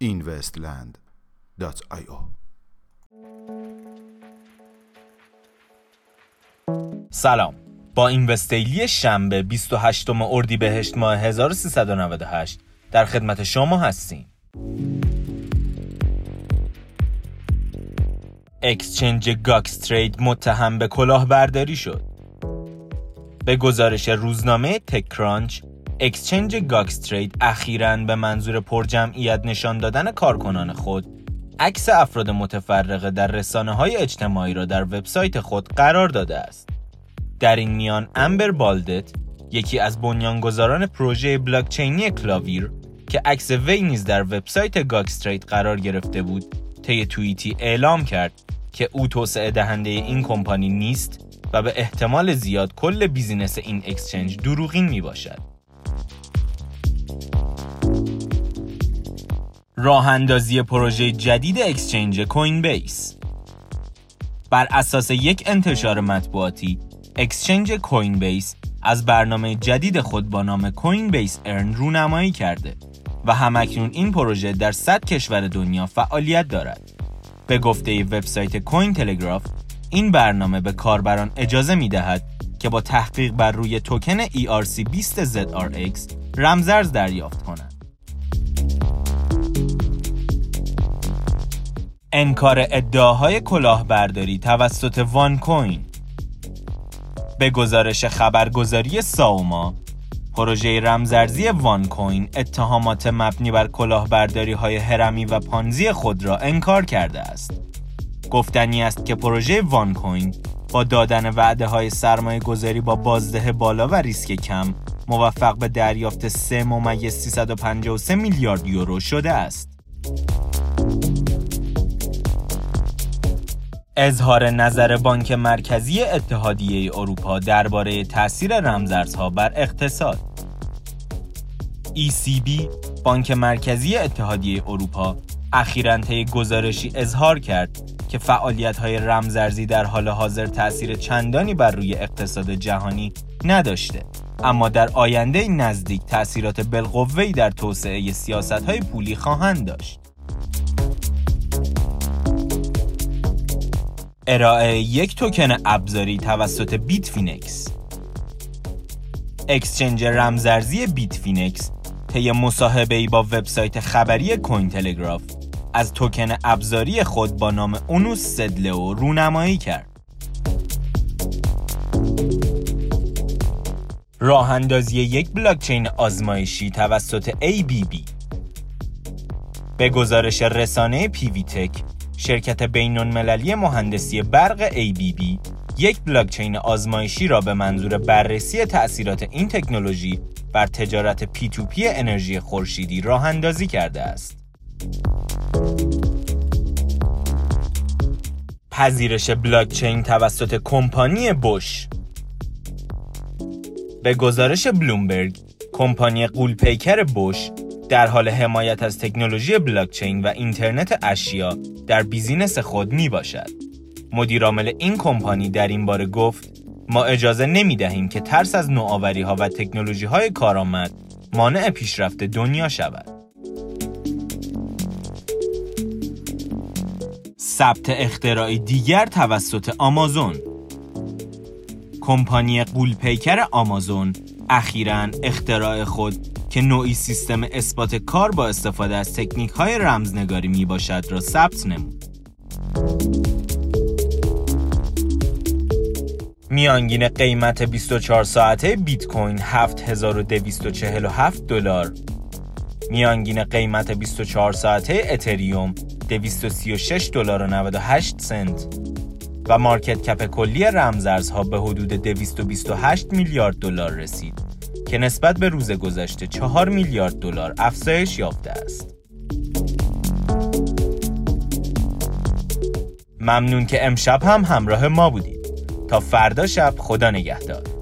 investland.io سلام. با Invest Daily شنبه 28 اردیبهشت ماه 1398 در خدمت شما هستیم. exchange GoxTrade متهم به کلاهبرداری شد. به گزارش روزنامه TechCrunch exchange GoxTrade اخیراً به منظور پرجمعیت نشان دادن کارکنان خود عکس افراد متفرقه در رسانه های اجتماعی را در وبسایت خود قرار داده است. در این میان امبر بالدت یکی از بنیانگذاران پروژه بلاکچینی Clovyr که عکس وی نیز در وبسایت GoxTrade قرار گرفته بود طی توییتی اعلام کرد که او توسعه دهنده این کمپانی نیست و به احتمال زیاد کل business این exchange دروغین می باشد. راه اندازی پروژه جدید exchange Coinbase بر اساس یک انتشار مطبوعاتی exchange Coinbase از برنامه جدید خود با نام Coinbase Earn رونمایی کرده و همکنون این پروژه در 100 کشور دنیا فعالیت دارد. به گفته وبسایت کوین تلگراف این برنامه به کاربران اجازه می دهد که با تحقیق بر روی توکن ERC20ZRX رمزرز دریافت کنند. انکار ادعاهای کلاهبرداری توسط وان کوین به گزارش خبرگزاری ساوما پروژه رمزرزی وان کوین اتهامات مبنی بر کلاهبرداری های هرمی و پانزی خود را انکار کرده است. گفتنی است که پروژه وان کوین با دادن وعده های سرمایه گذاری با بازده بالا و ریسک کم موفق به دریافت 3 ممیز 353 میلیارد یورو شده است. اظهار نظر بانک مرکزی اتحادیه اروپا درباره تاثیر رمزارزها بر اقتصاد ECB بانک مرکزی اتحادیه اروپا اخیراً طی گزارشی اظهار کرد که فعالیت‌های رمزارزی در حال حاضر تأثیر چندانی بر روی اقتصاد جهانی نداشته اما در آینده نزدیک تأثیرات بالقوه‌ای در توسعه سیاست‌های پولی خواهند داشت. ارائه یک توکن ابزاری توسط Bitfinex exchange رمزارزی Bitfinex طی مصاحبه‌ای با وبسایت خبری کوین تلگراف از توکن ابزاری خود با نام اونوس سدلو رونمایی کرد. راه اندازی یک بلاکچین آزمایشی توسط ABB به گزارش رسانه پیوی تک شرکت بین المللی مهندسی برق ABB یک بلاکچین آزمایشی را به منظور بررسی تأثیرات این تکنولوژی بر تجارت P2P انرژی خورشیدی راه اندازی کرده است. پذیرش بلاکچین توسط کمپانی بوش به گزارش بلومبرگ کمپانی قولپیکر بوش در حال حمایت از تکنولوژی بلاکچین و اینترنت اشیا در بیزینس خود می باشد. مدیرعامل این کمپانی در این باره گفت ما اجازه نمی دهیم که ترس از نوآوری ها و تکنولوژی های کارآمد مانع پیشرفت دنیا شود. ثبت اختراعی دیگر توسط آمازون کمپانی قولپیکر آمازون اخیرا اختراع خود که نوعی سیستم اثبات کار با استفاده از تکنیک های رمزنگاری می باشد را ثبت نمود. میانگین قیمت 24 ساعته بیت کوین 7247 دلار. میانگین قیمت 24 ساعته اتریوم 236 دلار و 98 سنت. و مارکت کپ کلی رمزارزها به حدود 228 میلیارد دلار رسید. که نسبت به روز گذشته 4 میلیارد دلار افزایش یافته است. ممنون که امشب هم همراه ما بودید. تا فردا شب خدا نگهدار.